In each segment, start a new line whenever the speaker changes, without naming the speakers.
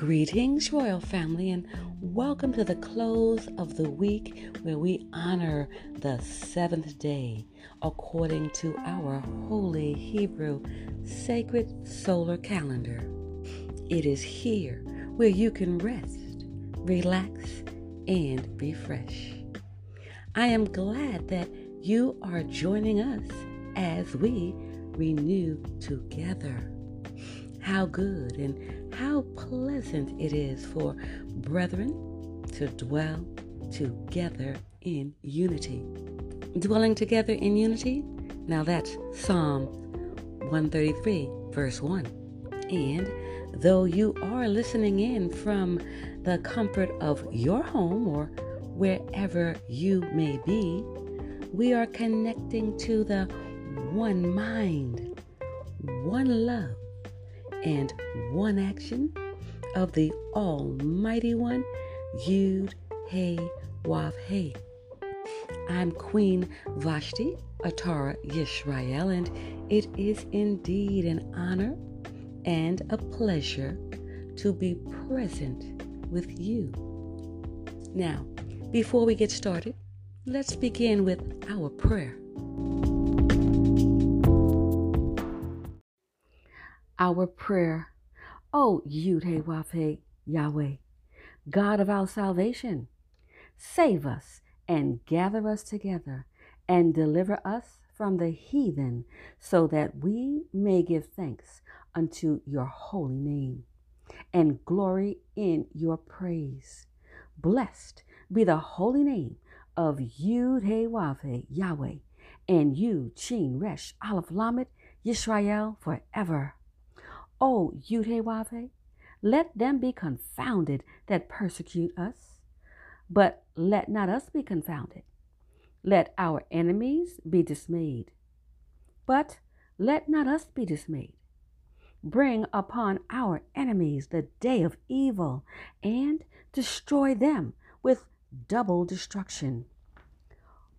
Greetings, Royal Family, and welcome to the close of the week where we honor the seventh day according to our holy Hebrew sacred solar calendar. It is here where you can rest, relax, and refresh. I am glad that you are joining us as we renew together. How good and how pleasant it is for brethren to dwell together in unity. Dwelling together in unity? Now that's Psalm 133, verse 1. And though you are listening in from the comfort of your home or wherever you may be, we are connecting to the one mind, one love, and one action of the Almighty One, Yud Hey Wav Hey. I'm Queen Vashti Atara Yisrael, and it is indeed an honor and a pleasure to be present with you. Now, before we get started, let's begin with our prayer. Our prayer, oh, O Yud Wafe Yahweh, God of our salvation, save us and gather us together and deliver us from the heathen, so that we may give thanks unto your holy name and glory in your praise. Blessed be the holy name of Yud Yahweh and you Shin Resh Aleph Lamed Yisrael forever. O Yud He Wave, let them be confounded that persecute us, but let not us be confounded. Let our enemies be dismayed, but let not us be dismayed. Bring upon our enemies the day of evil and destroy them with double destruction.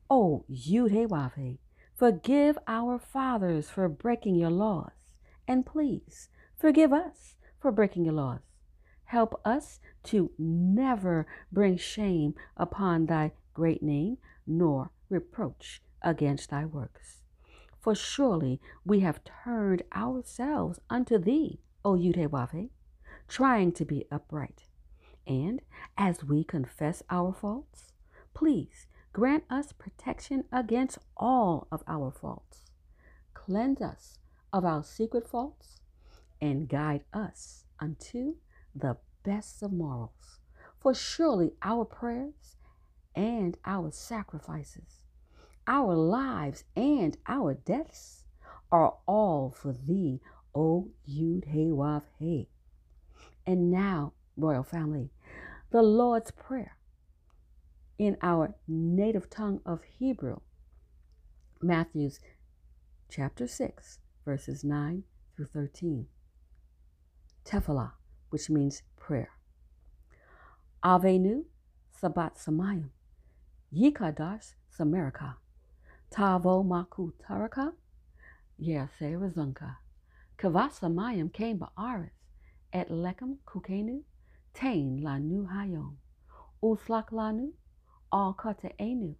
Oh, o Yudhewave, forgive our fathers for breaking your laws, and please forgive us for breaking your laws. Help us to never bring shame upon thy great name, nor reproach against thy works. For surely we have turned ourselves unto thee, O Yudhewave, trying to be upright. And as we confess our faults, please grant us protection against all of our faults. Cleanse us of our secret faults and guide us unto the best of morals. For surely our prayers and our sacrifices, our lives and our deaths are all for thee, O Yud He Wav He. And now, royal family, the Lord's Prayer in our native tongue of Hebrew, Matthew's chapter 6, verses 9 through 13. Tefillah, which means prayer. Avenu Sabat Samayim, Yikadash Samarika, Tavo Maku Taraka, Yase Razunka, Kavasamayim came Ba'aris, Et Lekem Kukenu, Tain Lanu Hayom, Uslak Lanu, Al Kate Enu,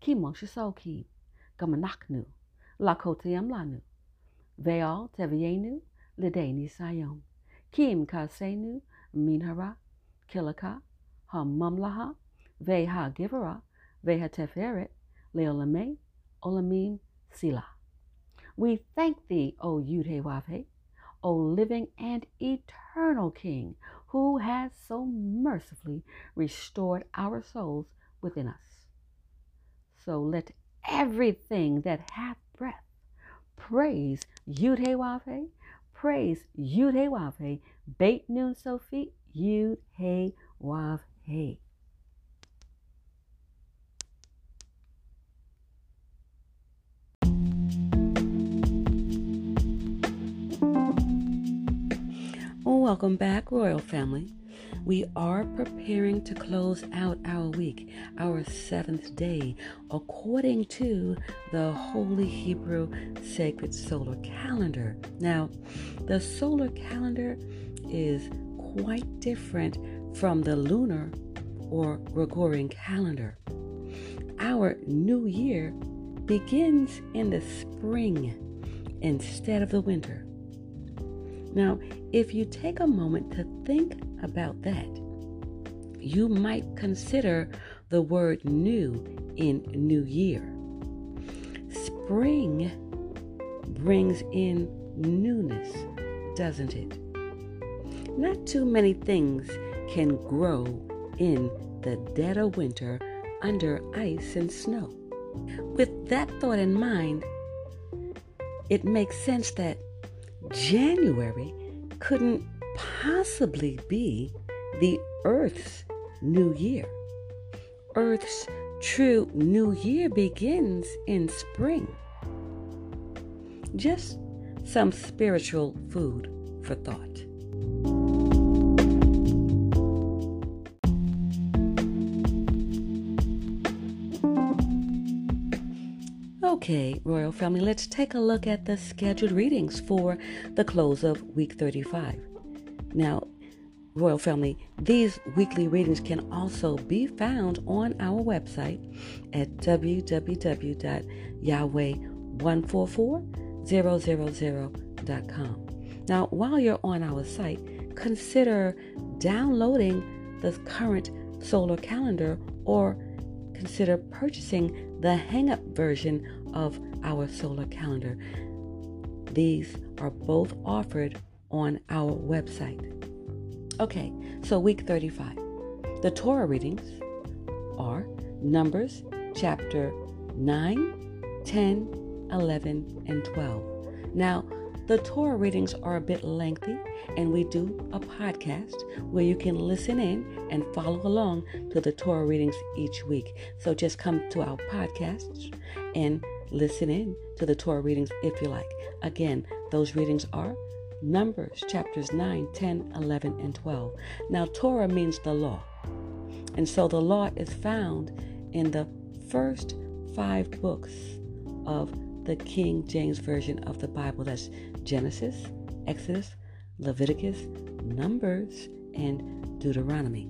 Kimon Shisoki, Gamanaknu, Lakotiam Lanu, Veal Tevienu, Lideni Sayom, Kim Kasenu, Minhara, Kilaka, Ha Mamlaha, Veha Givera, Veha Teferet, Leolame, Olamim, Sila. We thank thee, O Yudhewave, O living and eternal King, who has so mercifully restored our souls within us. So let everything that hath breath praise Yudhewave, praise Yudhewave, Beit Nun Sophie, Yudhewave. Welcome back, Royal Family. We are preparing to close out our week, our seventh day, according to the Holy Hebrew Sacred Solar Calendar. Now, the solar calendar is quite different from the lunar or Gregorian calendar. Our new year begins in the spring instead of the winter. Now, if you take a moment to think about that, you might consider the word new in new year. Spring brings in newness, doesn't it? Not too many things can grow in the dead of winter under ice and snow. With that thought in mind, it makes sense that January couldn't possibly be the Earth's new year. Earth's true new year begins in spring. Just some spiritual food for thought. Okay, Royal Family, let's take a look at the scheduled readings for the close of week 35. Now, Royal Family, these weekly readings can also be found on our website at www.yahweh144000.com. Now, while you're on our site, consider downloading the current solar calendar or consider purchasing the hang up version of our solar calendar. These are both offered on our website. Okay, so week 35. The Torah readings are Numbers chapter 9, 10, 11, and 12. Now, the Torah readings are a bit lengthy, and we do a podcast where you can listen in and follow along to the Torah readings each week. So just come to our podcasts and listen in to the Torah readings if you like. Again, those readings are Numbers chapters 9, 10, 11, and 12. Now, Torah means the law. And so the law is found in the first five books of the King James Version of the Bible. That's Genesis, Exodus, Leviticus, Numbers, and Deuteronomy.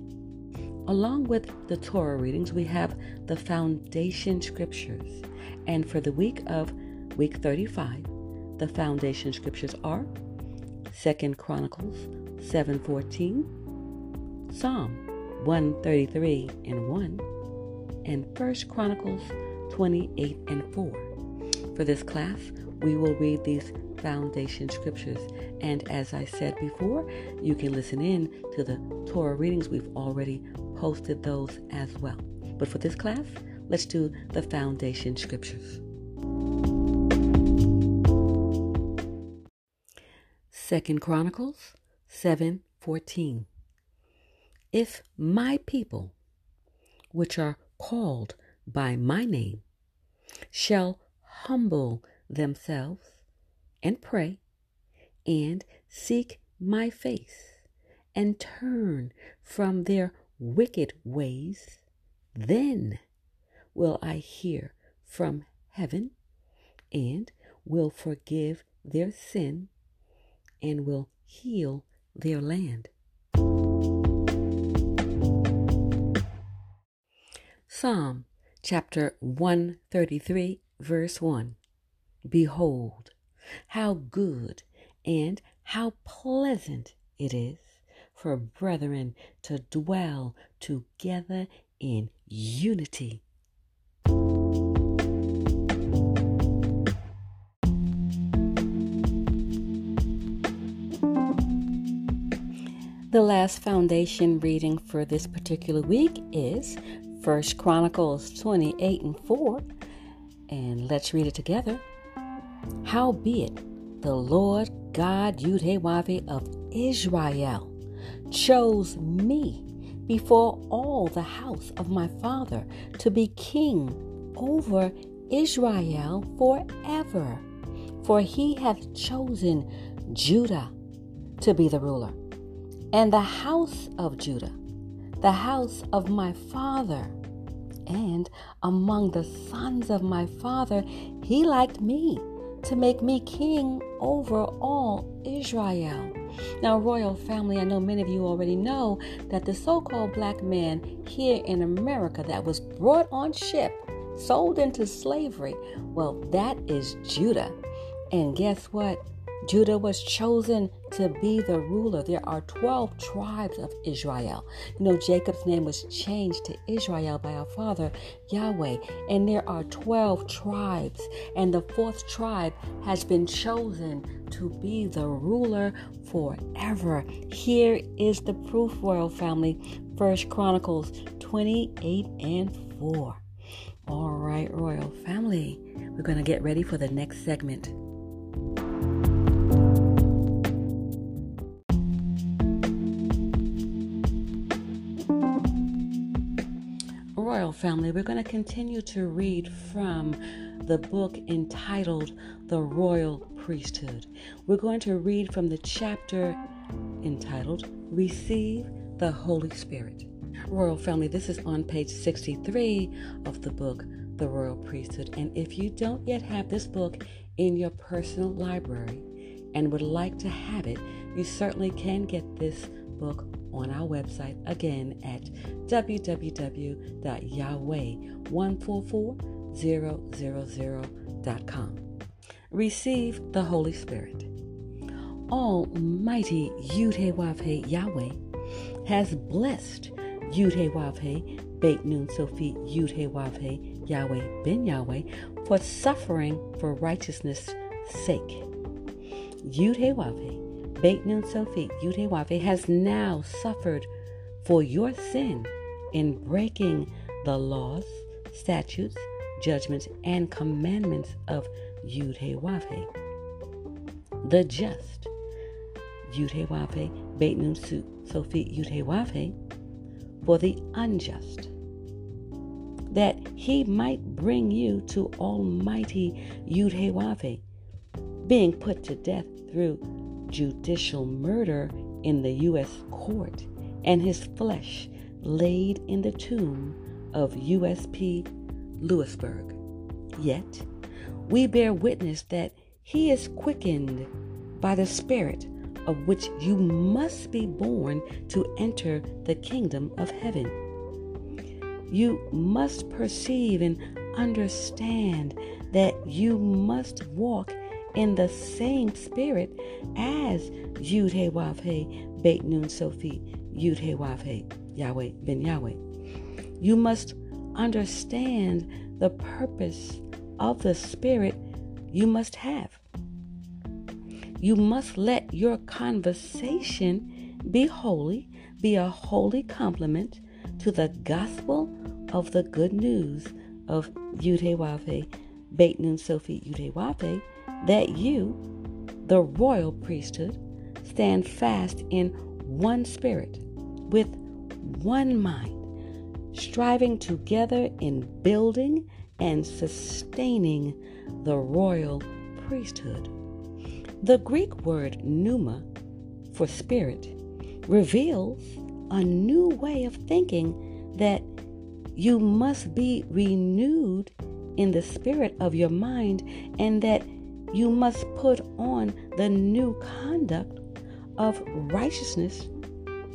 Along with the Torah readings, we have the foundation scriptures. And for the week of week 35, the foundation scriptures are Second Chronicles 7:14, Psalm 133 and 1, and First Chronicles 28 and 4. For this class, we will read these foundation scriptures. And as I said before, you can listen in to the Torah readings. We've already posted those as well. But for this class, let's do the foundation scriptures. Second Chronicles 7:14 If my people which are called by my name shall humble themselves and pray and seek my face and turn from their wicked ways, then will I hear from heaven and will forgive their sin and will heal their land. Psalm chapter 133, verse 1 Behold, how good and how pleasant it is for brethren to dwell together in unity. The last foundation reading for this particular week is First Chronicles 28 and 4. And let's read it together. Howbeit, the Lord God Yudhewave of Israel chose me before all the house of my father to be king over Israel forever. For he hath chosen Judah to be the ruler and the house of Judah, the house of my father. And among the sons of my father, he liked me to make me king over all Israel. Now, royal family, I know many of you already know that the so called black man here in America that was brought on ship, sold into slavery, well, that is Judah. And guess what? Judah was chosen to be the ruler. There are 12 tribes of Israel. You know, Jacob's name was changed to Israel by our father, Yahweh. And there are 12 tribes. And the fourth tribe has been chosen to be the ruler forever. Here is the proof, royal family. First Chronicles 28 and 4. All right, royal family. We're going to get ready for the next segment. Royal family, we're going to continue to read from the book entitled The Royal Priesthood. We're going to read from the chapter entitled Receive the Holy Spirit. Royal family, this is on page 63 of the book The Royal Priesthood. And if you don't yet have this book in your personal library and would like to have it, you certainly can get this book on our website again at www.yahweh144000.com. Receive the Holy Spirit. Almighty Yud Yahweh has blessed Yud Beit Nun Sophie Yud Yahweh Ben Yahweh for suffering for righteousness' sake. Yud Beit Nun Sophie Yud has now suffered for your sin in breaking the laws, statutes, judgments, and commandments of Yud The just Yud Beit Nun Sophie Yud for the unjust that he might bring you to Almighty Yud being put to death through judicial murder in the U.S. court, and his flesh laid in the tomb of USP Lewisburg. Yet, we bear witness that he is quickened by the Spirit of which you must be born to enter the kingdom of heaven. You must perceive and understand that you must walk in the same spirit as Yud He Wav He Beit Nun Sophie Yud He Wav He Yahweh Ben Yahweh. You must understand the purpose of the spirit you must have. You must let your conversation be holy, be a holy complement to the gospel of the good news of Yud He Wav He Beit Nun Sophie Yud He Wav He that you, the royal priesthood, stand fast in one spirit, with one mind, striving together in building and sustaining the royal priesthood. The Greek word pneuma for spirit reveals a new way of thinking that you must be renewed in the spirit of your mind and that you must put on the new conduct of righteousness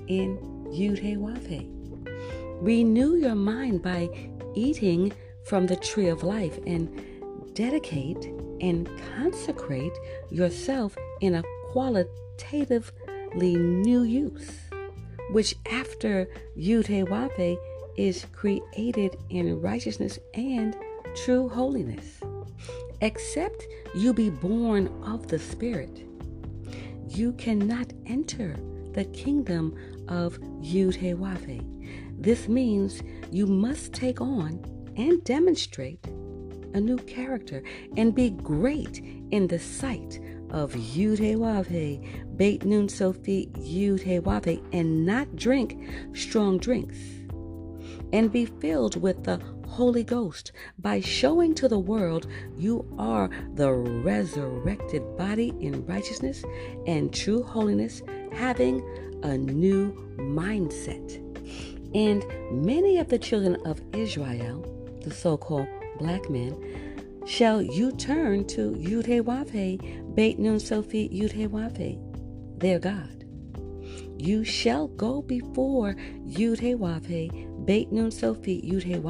in Yud Renew your mind by eating from the tree of life and dedicate and consecrate yourself in a qualitatively new use, which after Yud is created in righteousness and true holiness except you be born of the Spirit. You cannot enter the kingdom of Yud This means you must take on and demonstrate a new character and be great in the sight of Yud Beit Nun Sophie Yud and not drink strong drinks and be filled with the Holy Ghost by showing to the world you are the resurrected body in righteousness and true holiness, having a new mindset. And many of the children of Israel, the so called black men, shall you turn to Yudhe Beit Nun Sophie Yudhe their God. You shall go before Yudhe Beit Nun Sophie Yudhe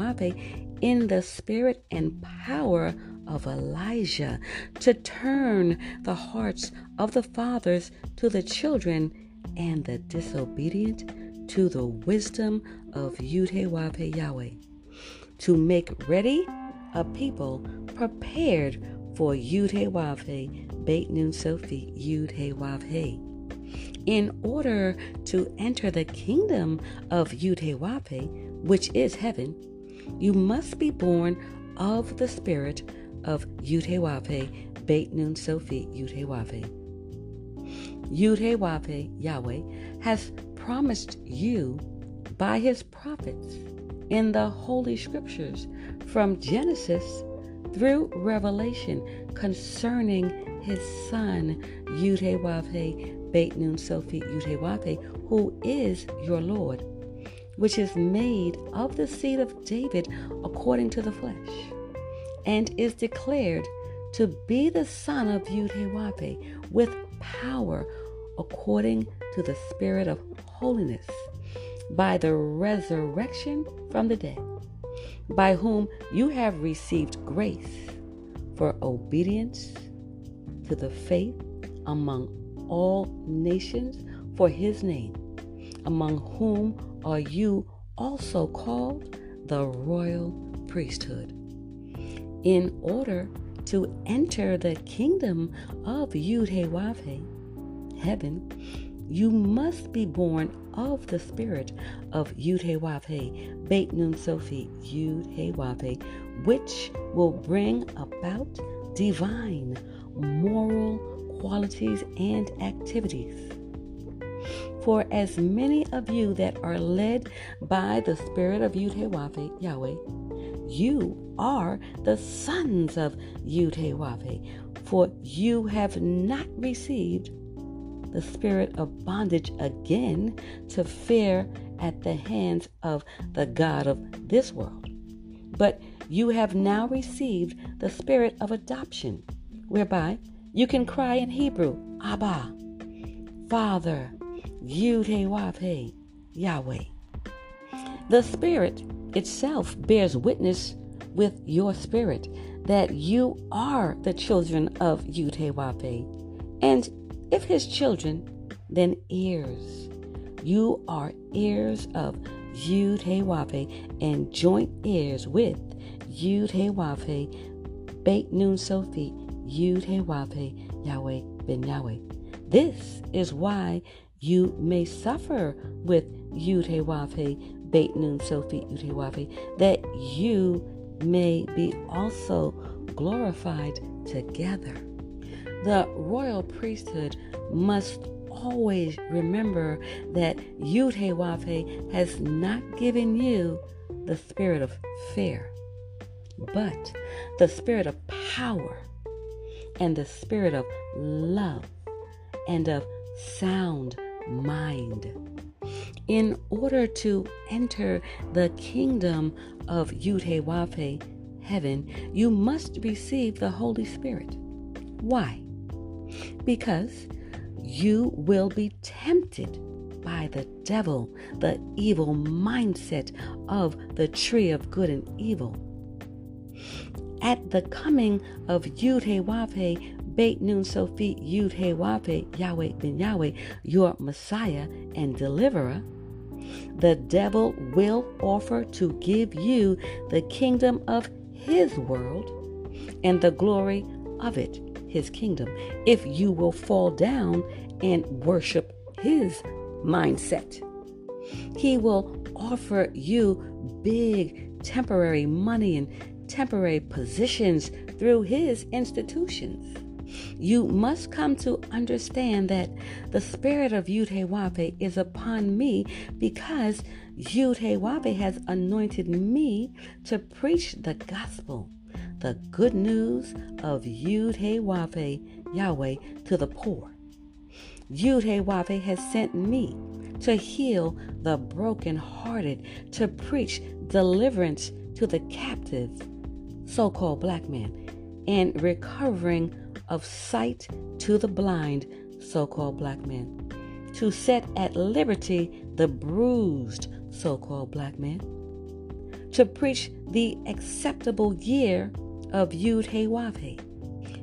in the spirit and power of Elijah to turn the hearts of the fathers to the children and the disobedient to the wisdom of Yudhe Yahweh, to make ready a people prepared for Yudhe Beit Nun Sophie Yudhe in order to enter the kingdom of Yudhe which is heaven, you must be born of the spirit of Yudhe Beit Nun Sophie Yudhe Yudhe Yahweh has promised you by his prophets in the Holy Scriptures from Genesis through Revelation concerning his son Yudhe Beit Nun Sophie Yudhe who is your Lord, which is made of the seed of David according to the flesh, and is declared to be the son of Yudhe with power according to the Spirit of holiness by the resurrection from the dead, by whom you have received grace for obedience to the faith among all nations for his name, among whom are you also called the royal priesthood, in order to enter the kingdom of Yudhe Wave, heaven. You must be born of the spirit of Yud He Wav He, Beit Nun Sophie, Yud He Wav He, which will bring about divine moral qualities and activities. For as many of you that are led by the spirit of Yud He Wav He, Yahweh, you are the sons of Yud He Wav He, for you have not received the spirit of bondage again to fear at the hands of the God of this world. But you have now received the spirit of adoption, whereby you can cry in Hebrew, Abba, Father, Yud Yahweh. The Spirit itself bears witness with your spirit that you are the children of Yud and if his children, then heirs. You are heirs of Yud He and joint heirs with Yud He Beit Nun Sophie, Yud Yahweh Ben Yahweh. This is why you may suffer with Yud Beit Nun Sophie, Yud that you may be also glorified together. The royal priesthood must always remember that Yud He has not given you the spirit of fear, but the spirit of power and the spirit of love and of sound mind. In order to enter the kingdom of Yud He heaven, you must receive the Holy Spirit. Why? because you will be tempted by the devil, the evil mindset of the tree of good and evil. At the coming of Yud He Beit Nun Sophie Yud He Yahweh Ben Yahweh, your Messiah and Deliverer, the devil will offer to give you the kingdom of his world and the glory of it his kingdom if you will fall down and worship his mindset. He will offer you big temporary money and temporary positions through his institutions. You must come to understand that the spirit of Yudhe is upon me because Yudhe has anointed me to preach the gospel the good news of Yud He Yahweh to the poor. Yud He has sent me to heal the brokenhearted, to preach deliverance to the captive, so called black man, and recovering of sight to the blind, so called black men, to set at liberty the bruised, so called black men, to preach the acceptable year of Yud He Wav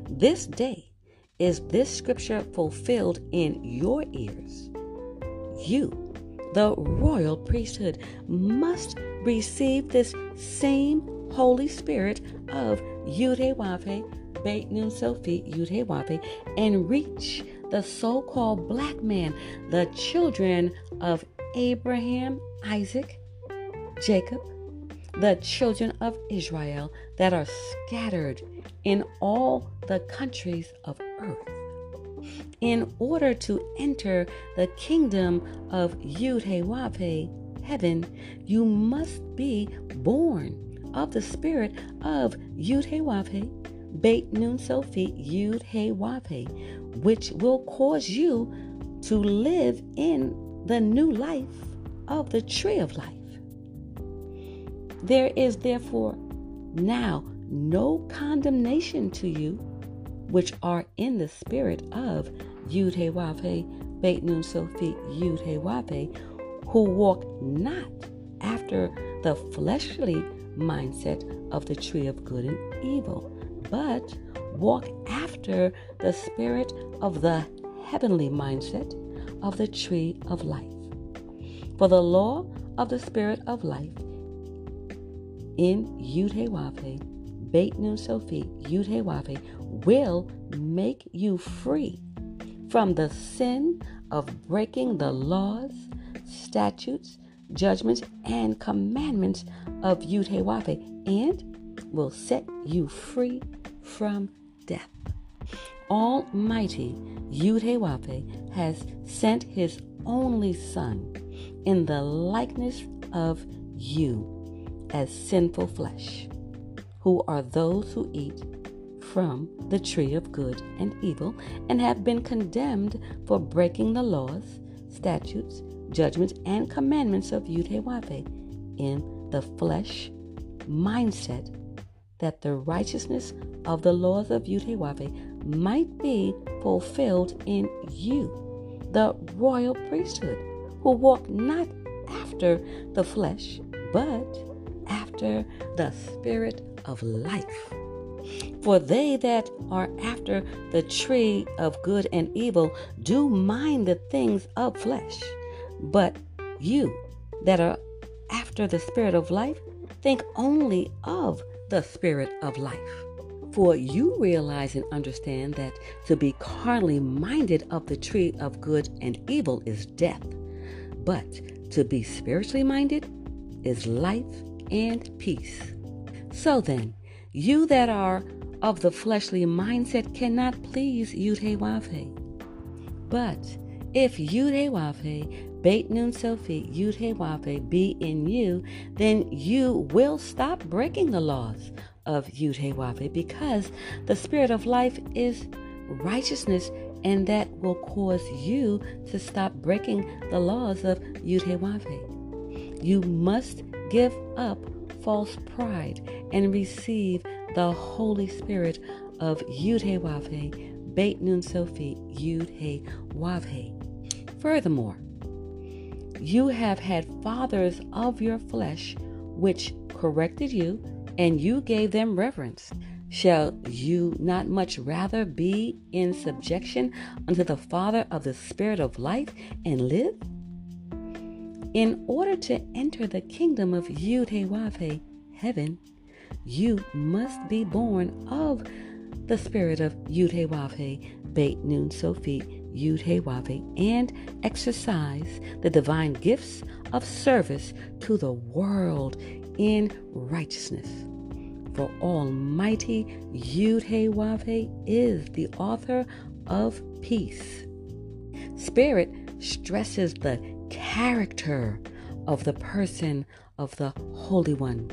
This day is this scripture fulfilled in your ears. You, the royal priesthood, must receive this same Holy Spirit of Yud He Wav He Beit Nun Sophie Yudhewabe and reach the so called black man, the children of Abraham, Isaac, Jacob, the children of Israel that are scattered in all the countries of earth. In order to enter the kingdom of Yudhewabe, heaven, you must be born of the spirit of Yudhewabe Beit Nun Sophie Yud He Wape, which will cause you to live in the new life of the tree of life. There is therefore now no condemnation to you which are in the spirit of Yud He Wape, Beit Nun Sophie Yud He Wape, who walk not after the fleshly mindset of the tree of good and evil but walk after the spirit of the heavenly mindset of the tree of life. For the law of the spirit of life in Yudhewafe, Beit Nun Sophie, Yudhewafe, will make you free from the sin of breaking the laws, statutes, judgments, and commandments of Yudhewafe and will set you free from death. Almighty Yudhewape has sent his only Son in the likeness of you as sinful flesh, who are those who eat from the tree of good and evil and have been condemned for breaking the laws, statutes, judgments, and commandments of Yudhewape in the flesh mindset that the righteousness of the laws of Yudhewabe might be fulfilled in you, the royal priesthood, who walk not after the flesh, but after the spirit of life. For they that are after the tree of good and evil do mind the things of flesh, but you that are after the spirit of life think only of the Spirit of life. For you realize and understand that to be carnally minded of the tree of good and evil is death, but to be spiritually minded is life and peace. So then, you that are of the fleshly mindset cannot please Yudhewafe. But if Yudhewafe, Beit Nun Sophie, Yudhewafe be in you, then you will stop breaking the laws of Yudhewafe because the spirit of life is righteousness and that will cause you to stop breaking the laws of Yudhewafe. You must give up false pride and receive the Holy Spirit of Yudhewafe, Beit Nun Sophie, Yud Wavhe. Furthermore, you have had fathers of your flesh which corrected you, and you gave them reverence. Shall you not much rather be in subjection unto the Father of the Spirit of life and live? In order to enter the kingdom of Yud heaven, you must be born of the spirit of Yud Beit Nun Sophie Yud and exercise the divine gifts of service to the world in righteousness. For Almighty Yud is the author of peace. Spirit stresses the character of the person of the Holy One.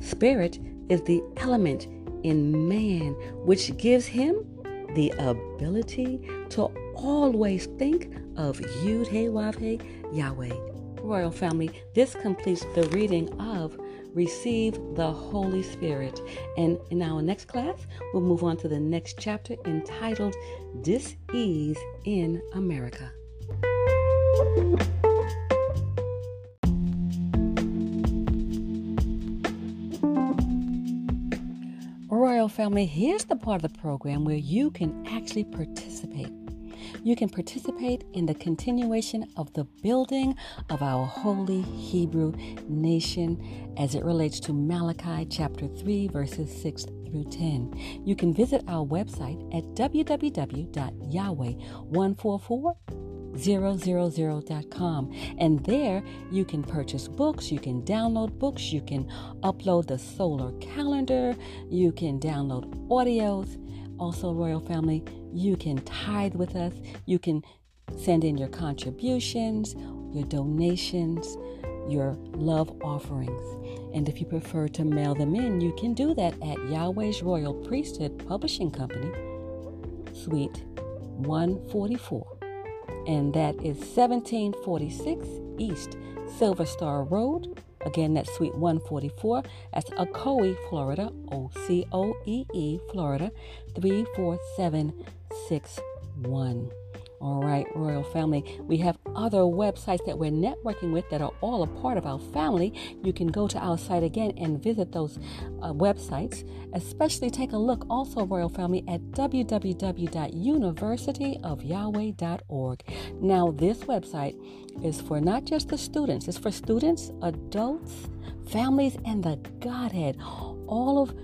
Spirit is the element in man which gives him the ability to always think of Yud He Wav He Yahweh. Royal family, this completes the reading of receive the Holy Spirit. And in our next class, we'll move on to the next chapter entitled Dis-ease in America. Royal family, here's the part of the program where you can actually participate. You can participate in the continuation of the building of our holy Hebrew nation as it relates to Malachi chapter 3, verses 6 through 10. You can visit our website at www.yahweh144 000.com. And there you can purchase books, you can download books, you can upload the solar calendar, you can download audios. Also, Royal Family, you can tithe with us, you can send in your contributions, your donations, your love offerings. And if you prefer to mail them in, you can do that at Yahweh's Royal Priesthood Publishing Company, Suite 144 and that is 1746 East Silver Star Road. Again, that's Suite 144. That's Ocoee, Florida, O C O E E, Florida, 34761. All right, Royal Family. We have other websites that we're networking with that are all a part of our family. You can go to our site again and visit those uh, websites. Especially take a look also, Royal Family, at www.universityofyahweh.org. Now, this website is for not just the students, it's for students, adults, families, and the Godhead. All of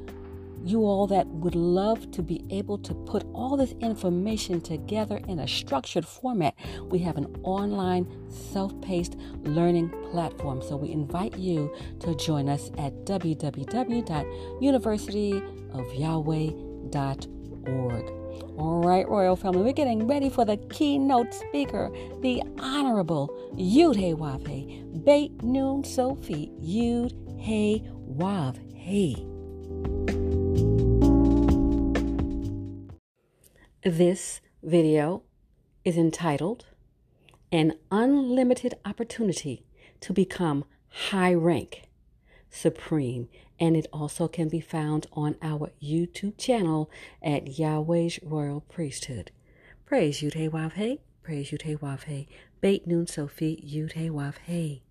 you all that would love to be able to put all this information together in a structured format, we have an online self paced learning platform. So we invite you to join us at www.universityofyahweh.org. All right, Royal Family, we're getting ready for the keynote speaker, the Honorable Yud Hey Wav Hey, Beit Nun Sophie Yud Hey Wav Hey. This video is entitled An Unlimited Opportunity to Become High Rank Supreme, and it also can be found on our YouTube channel at Yahweh's Royal Priesthood. Praise Yud Wav Hey, praise Yud Wav Hey, Beit Nun Sophie Yud Wav Hey.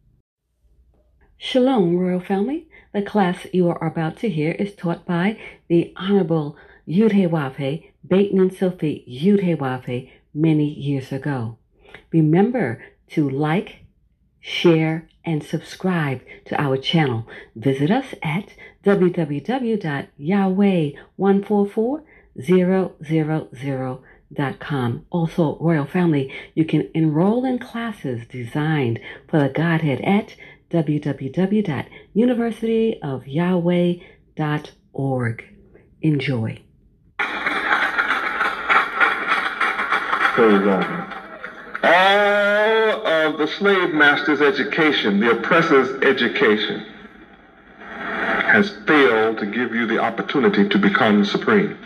Shalom, Royal Family. The class you are about to hear is taught by the Honorable Yud Wav Hey, Beit Nun Sophie Yudhe many years ago. Remember to like, share, and subscribe to our channel. Visit us at www.yahweh144000.com. Also, Royal Family, you can enroll in classes designed for the Godhead at www.universityofyahweh.org. Enjoy.
All of the slave master's education, the oppressor's education, has failed to give you the opportunity to become supreme.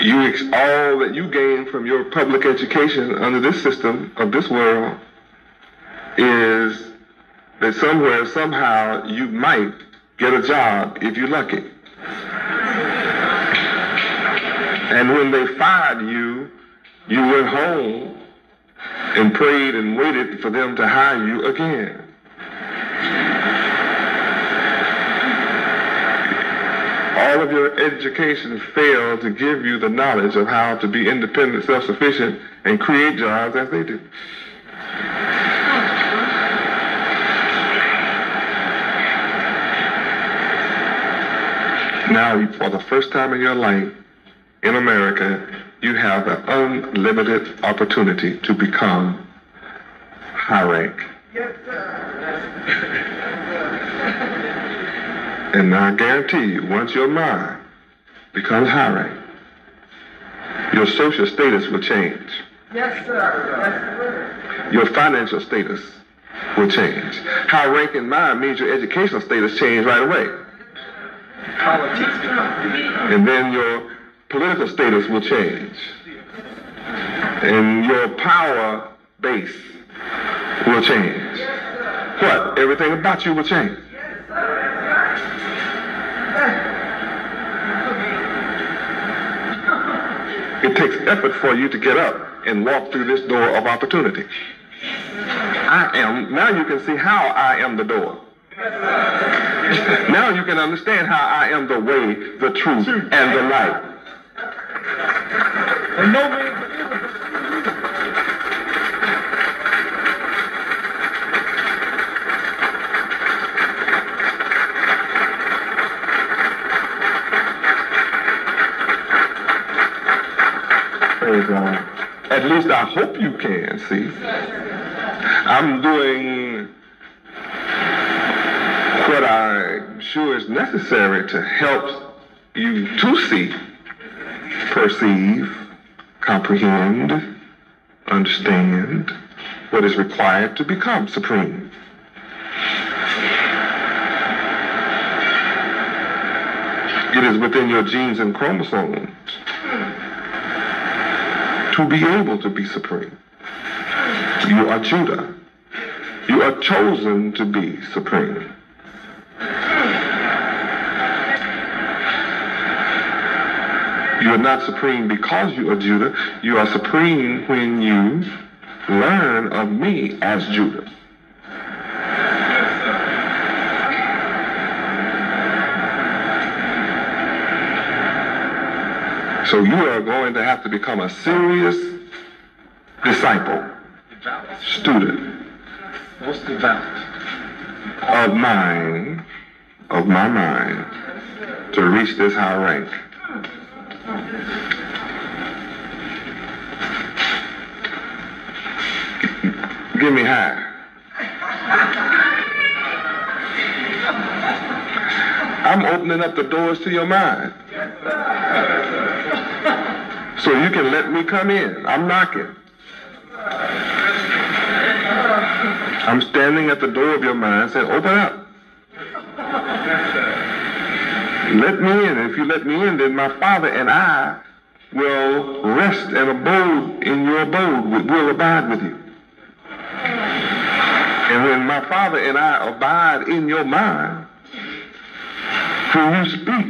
You all that you gain from your public education under this system of this world is that somewhere, somehow, you might get a job if you're lucky. And when they fired you, you went home and prayed and waited for them to hire you again. All of your education failed to give you the knowledge of how to be independent, self-sufficient, and create jobs as they do. Now, for the first time in your life, in America, you have an unlimited opportunity to become high rank. Yes, sir. And I guarantee you, once your mind becomes high rank, your social status will change. Yes, sir. Yes, sir. Your financial status will change. High rank in mind means your educational status change right away. Politics. And then your political status will change. And your power base will change. What? Everything about you will change. It takes effort for you to get up and walk through this door of opportunity. I am, now you can see how I am the door. now you can understand how I am the way, the truth, and the light. And no man Praise God. At least I hope you can see. I'm doing what I'm sure is necessary to help you to see, perceive, comprehend, understand what is required to become supreme. It is within your genes and chromosomes to be able to be supreme. You are Judah. You are chosen to be supreme. You are not supreme because you are Judah. You are supreme when you learn of me as Judah. So you are going to have to become a serious disciple, student.
Most devout?
Of mine, of my mind, to reach this high rank. Give me high. I'm opening up the doors to your mind. So you can let me come in. I'm knocking. I'm standing at the door of your mind saying, open up. Let me in. If you let me in, then my Father and I will rest and abode in your abode. We'll abide with you. And when my Father and I abide in your mind, when you speak,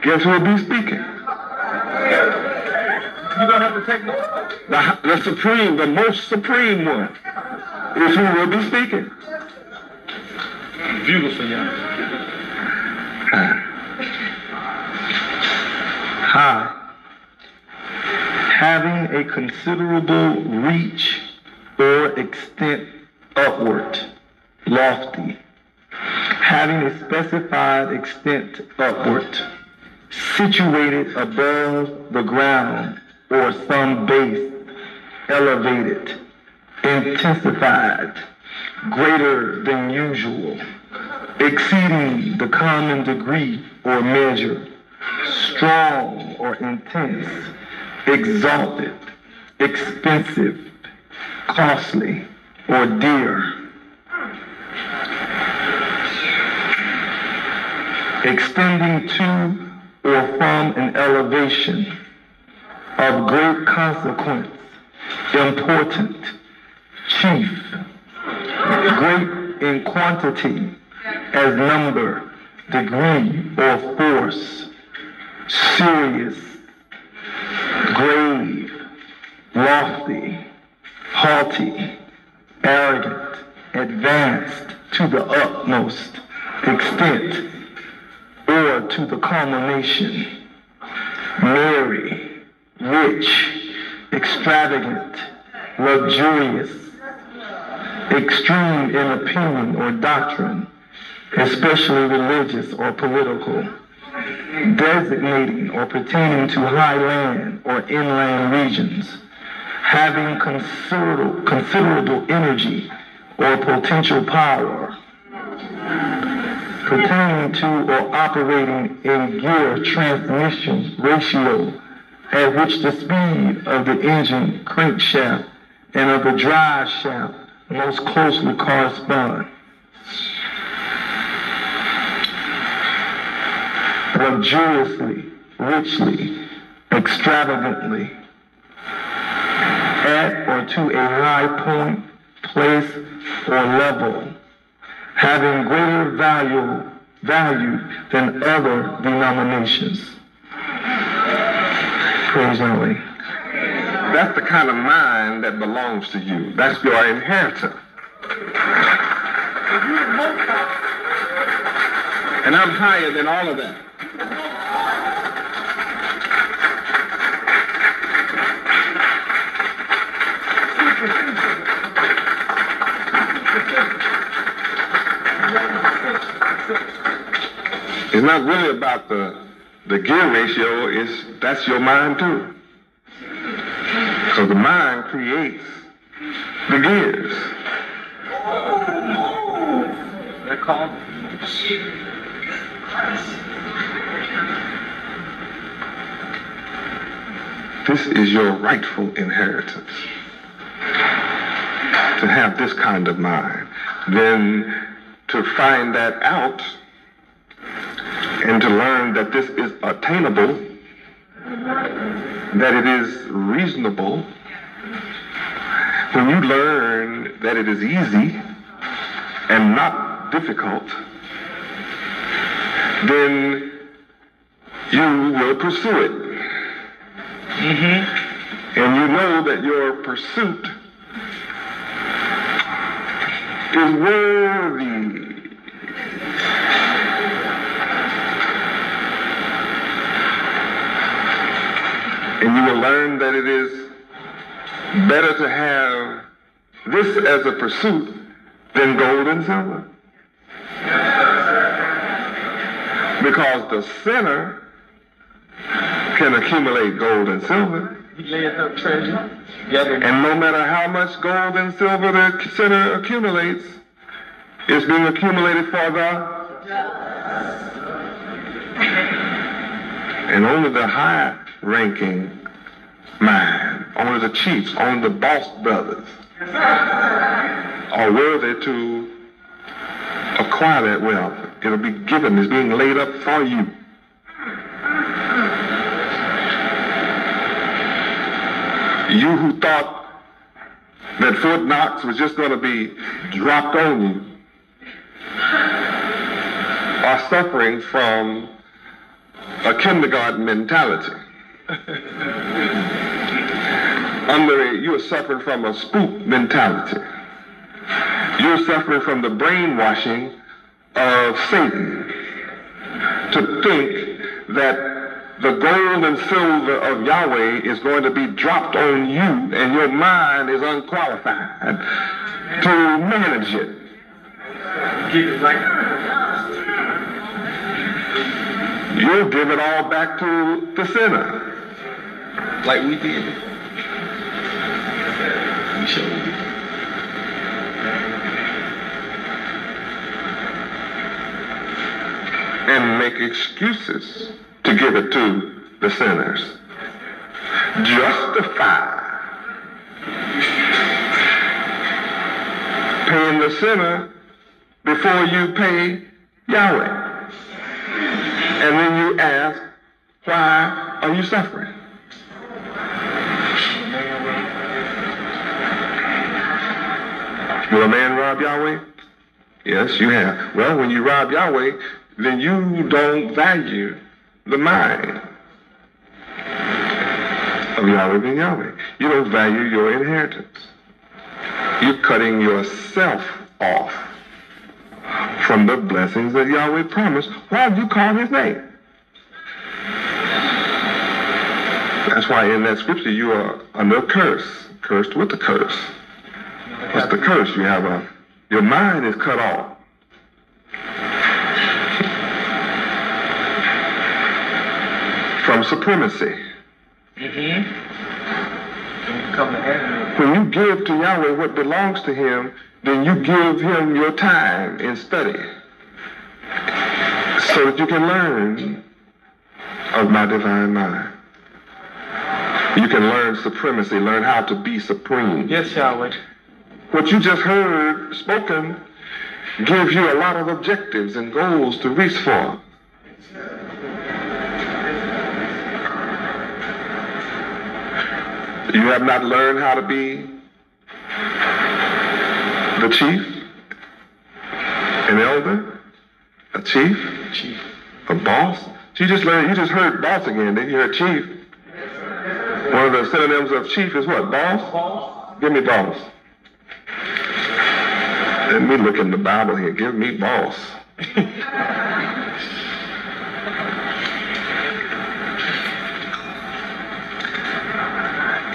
guess who will be speaking?
You're going to have to take the,
the, supreme, the most supreme one is who will be speaking.
Beautiful, young.
Hi. Having a considerable reach or extent upward, lofty. Having a specified extent upward, situated above the ground or some base, elevated, intensified, greater than usual, exceeding the common degree or measure, strong or intense, exalted, expensive, costly, or dear. Extending to or from an elevation of great consequence, important, chief, great in quantity, as number, degree, or force, serious, grave, lofty, haughty, arrogant, advanced to the utmost extent, or to the culmination, merry, rich, extravagant, luxurious, extreme in opinion or doctrine, especially religious or political, designating or pertaining to highland or inland regions, having considerable, considerable energy or potential power, pertaining to or operating in gear transmission ratio at which the speed of the engine crankshaft and of the drive shaft most closely correspond. Luxuriously, richly, extravagantly, at or to a high point, place, or level, having greater value, value than other denominations. Praise Yahweh.
That's the kind of mind that belongs to you. That's your inheritance. And I'm higher than all of that. It's not really about the the gear ratio, is that's your mind too. So the mind creates the gears.
They're called
This is your rightful inheritance. To have this kind of mind. Then to find that out and to learn that this is attainable, that it is reasonable. When you learn that it is easy and not difficult, then you will pursue it. Mm-hmm. And you know that your pursuit is worthy. And you will learn that it is better to have this as a pursuit than gold and silver. Because the sinner can accumulate gold and silver.
He layeth up treasure. Gather
And no matter how much gold and silver the sinner accumulates, it's being accumulated for the. And only the high ranking mind, only the chiefs, only the boss brothers are worthy to acquire that wealth. It'll be given, it's being laid up for you. You who thought that Fort Knox was just going to be dropped on you are suffering from a kindergarten mentality. Under you are suffering from a spook mentality. You're suffering from the brainwashing of Satan to think that the gold and silver of Yahweh is going to be dropped on you and your mind is unqualified to manage it. You'll give it all back to the sinner.
Like we did. We showed you.
and make excuses to give it to the sinners. Justify paying the sinner before you pay Yahweh. And then you ask, why are you suffering? Will a man rob Yahweh? Yes, you have. Well, when you rob Yahweh, then you don't value the mind of Yahweh being Yahweh. You don't value your inheritance. You're cutting yourself off from the blessings that Yahweh promised Why while you call his name. That's why in that scripture you are under a curse, cursed with a curse. What's the curse? You have a, your mind is cut off. From supremacy.
Mm-hmm. Come to heaven.
When you give to Yahweh what belongs to him, then you give him your time in study so that you can learn of my divine mind. You can learn supremacy, learn how to be supreme.
Yes, Yahweh.
What you just heard spoken gives you a lot of objectives and goals to reach for. You have not learned how to be The chief, an elder, a chief,
Chief.
a boss. You just learned, you just heard boss again. didn't you hear chief? One of the synonyms of chief is what? Boss? Give me boss. Let me look in the Bible here. Give me boss.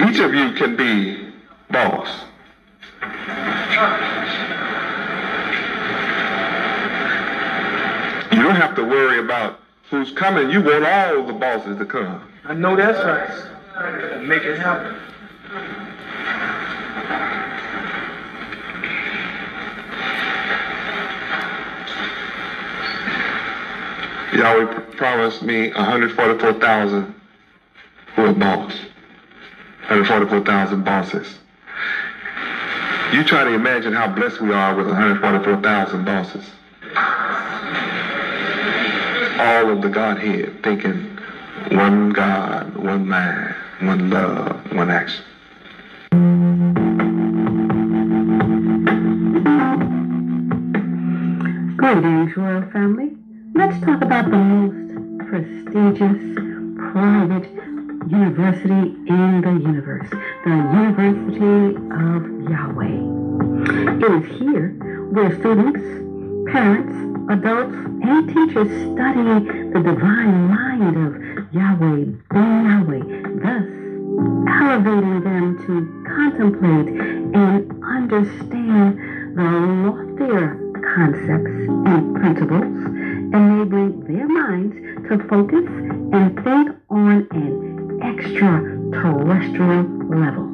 Each of you can be boss. You don't have to worry about who's coming. You want all the bosses to come.
I know that's right. Make it happen.
Yahweh promised me 144,000 who are boss. 144,000 bosses. You try to imagine how blessed we are with 144,000 bosses. All of the Godhead thinking one God, one mind, one love, one action.
Greetings, Royal Family. Let's talk about the most prestigious private university in the universe, the University of Yahweh. It is here where students, parents, adults, and teachers study the divine mind of Yahweh, Ben Yahweh, thus elevating them to contemplate and understand the loftier concepts and principles, enabling their minds to focus and think on an extraterrestrial level.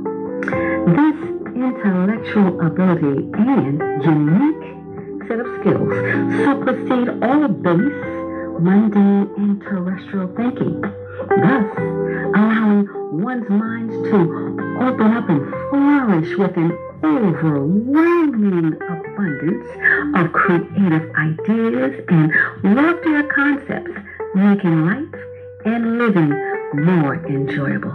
This intellectual ability and unique set of skills supersede all base, mundane, and terrestrial thinking, thus allowing one's minds to open up and flourish with an overwhelming abundance of creative ideas and loftier concepts, making life and living more enjoyable.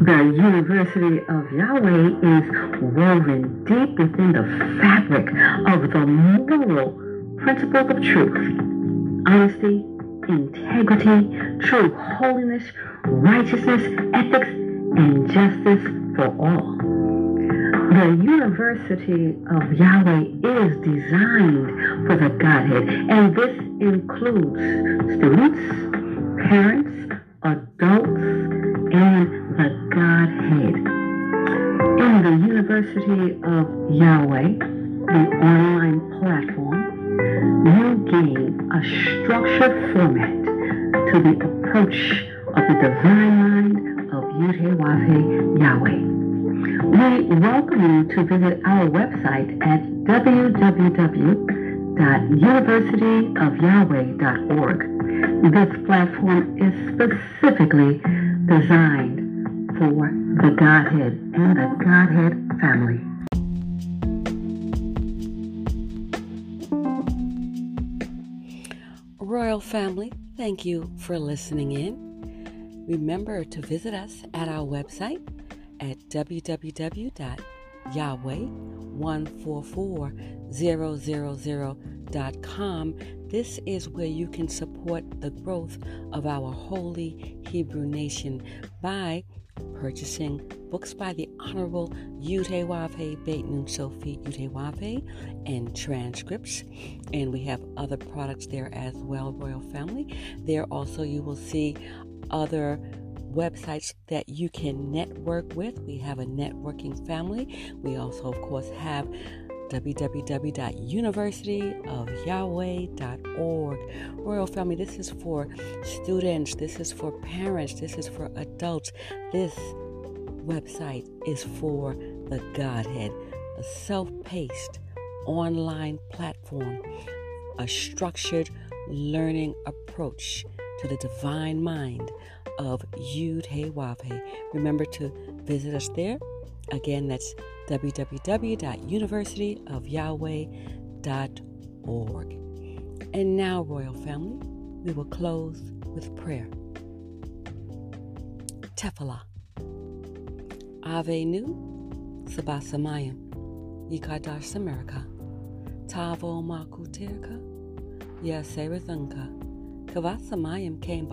The University of Yahweh is woven deep within the fabric of the moral principles of truth, honesty, integrity, true holiness, righteousness, ethics, and justice for all. The University of Yahweh is designed for the Godhead, and this includes students, parents, adults, and the Godhead. In the University of Yahweh, the online platform, you gain a structured format to the approach of the divine mind of Yud Yahweh. We welcome you to visit our website at www.universityofyahweh.org. This platform is specifically designed for the Godhead and the Godhead family. Royal family, thank you for listening in. Remember to visit us at our website at www.yahweh144000.com. This is where you can support the growth of our holy Hebrew nation by purchasing books by the Honorable Yutewafe Beit Nun Sophie Yutewafe and transcripts. And we have other products there as well, Royal Family. There also you will see other websites that you can network with. We have a networking family. We also, of course, have www.universityofyahweh.org. Royal Family, this is for students, this is for parents, this is for adults. This website is for the Godhead, a self paced online platform, a structured learning approach to the divine mind of Yud He. Remember to visit us there. Again, that's www.universityofyahweh.org. And now, Royal Family, we will close with prayer. Tefillah. Ave Nu, Sabasamayim. Yikadash Samarika, Tavo Makutirka, Yaserathanka, Kavasamayam came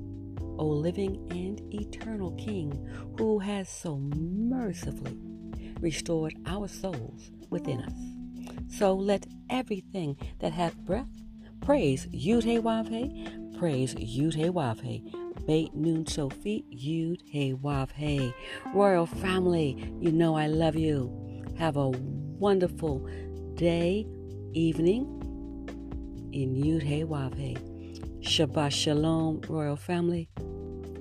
O living and eternal King, who has so mercifully restored our souls within us. So let everything that hath breath praise Yudhewave, praise Yudhewave, Beit Nun Sophie, Yud Wav Hey. Royal family, you know I love you. Have a wonderful day, evening in Yud Wav Hey. Shabbat Shalom, Royal Family.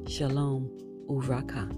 Shalom, Uraka.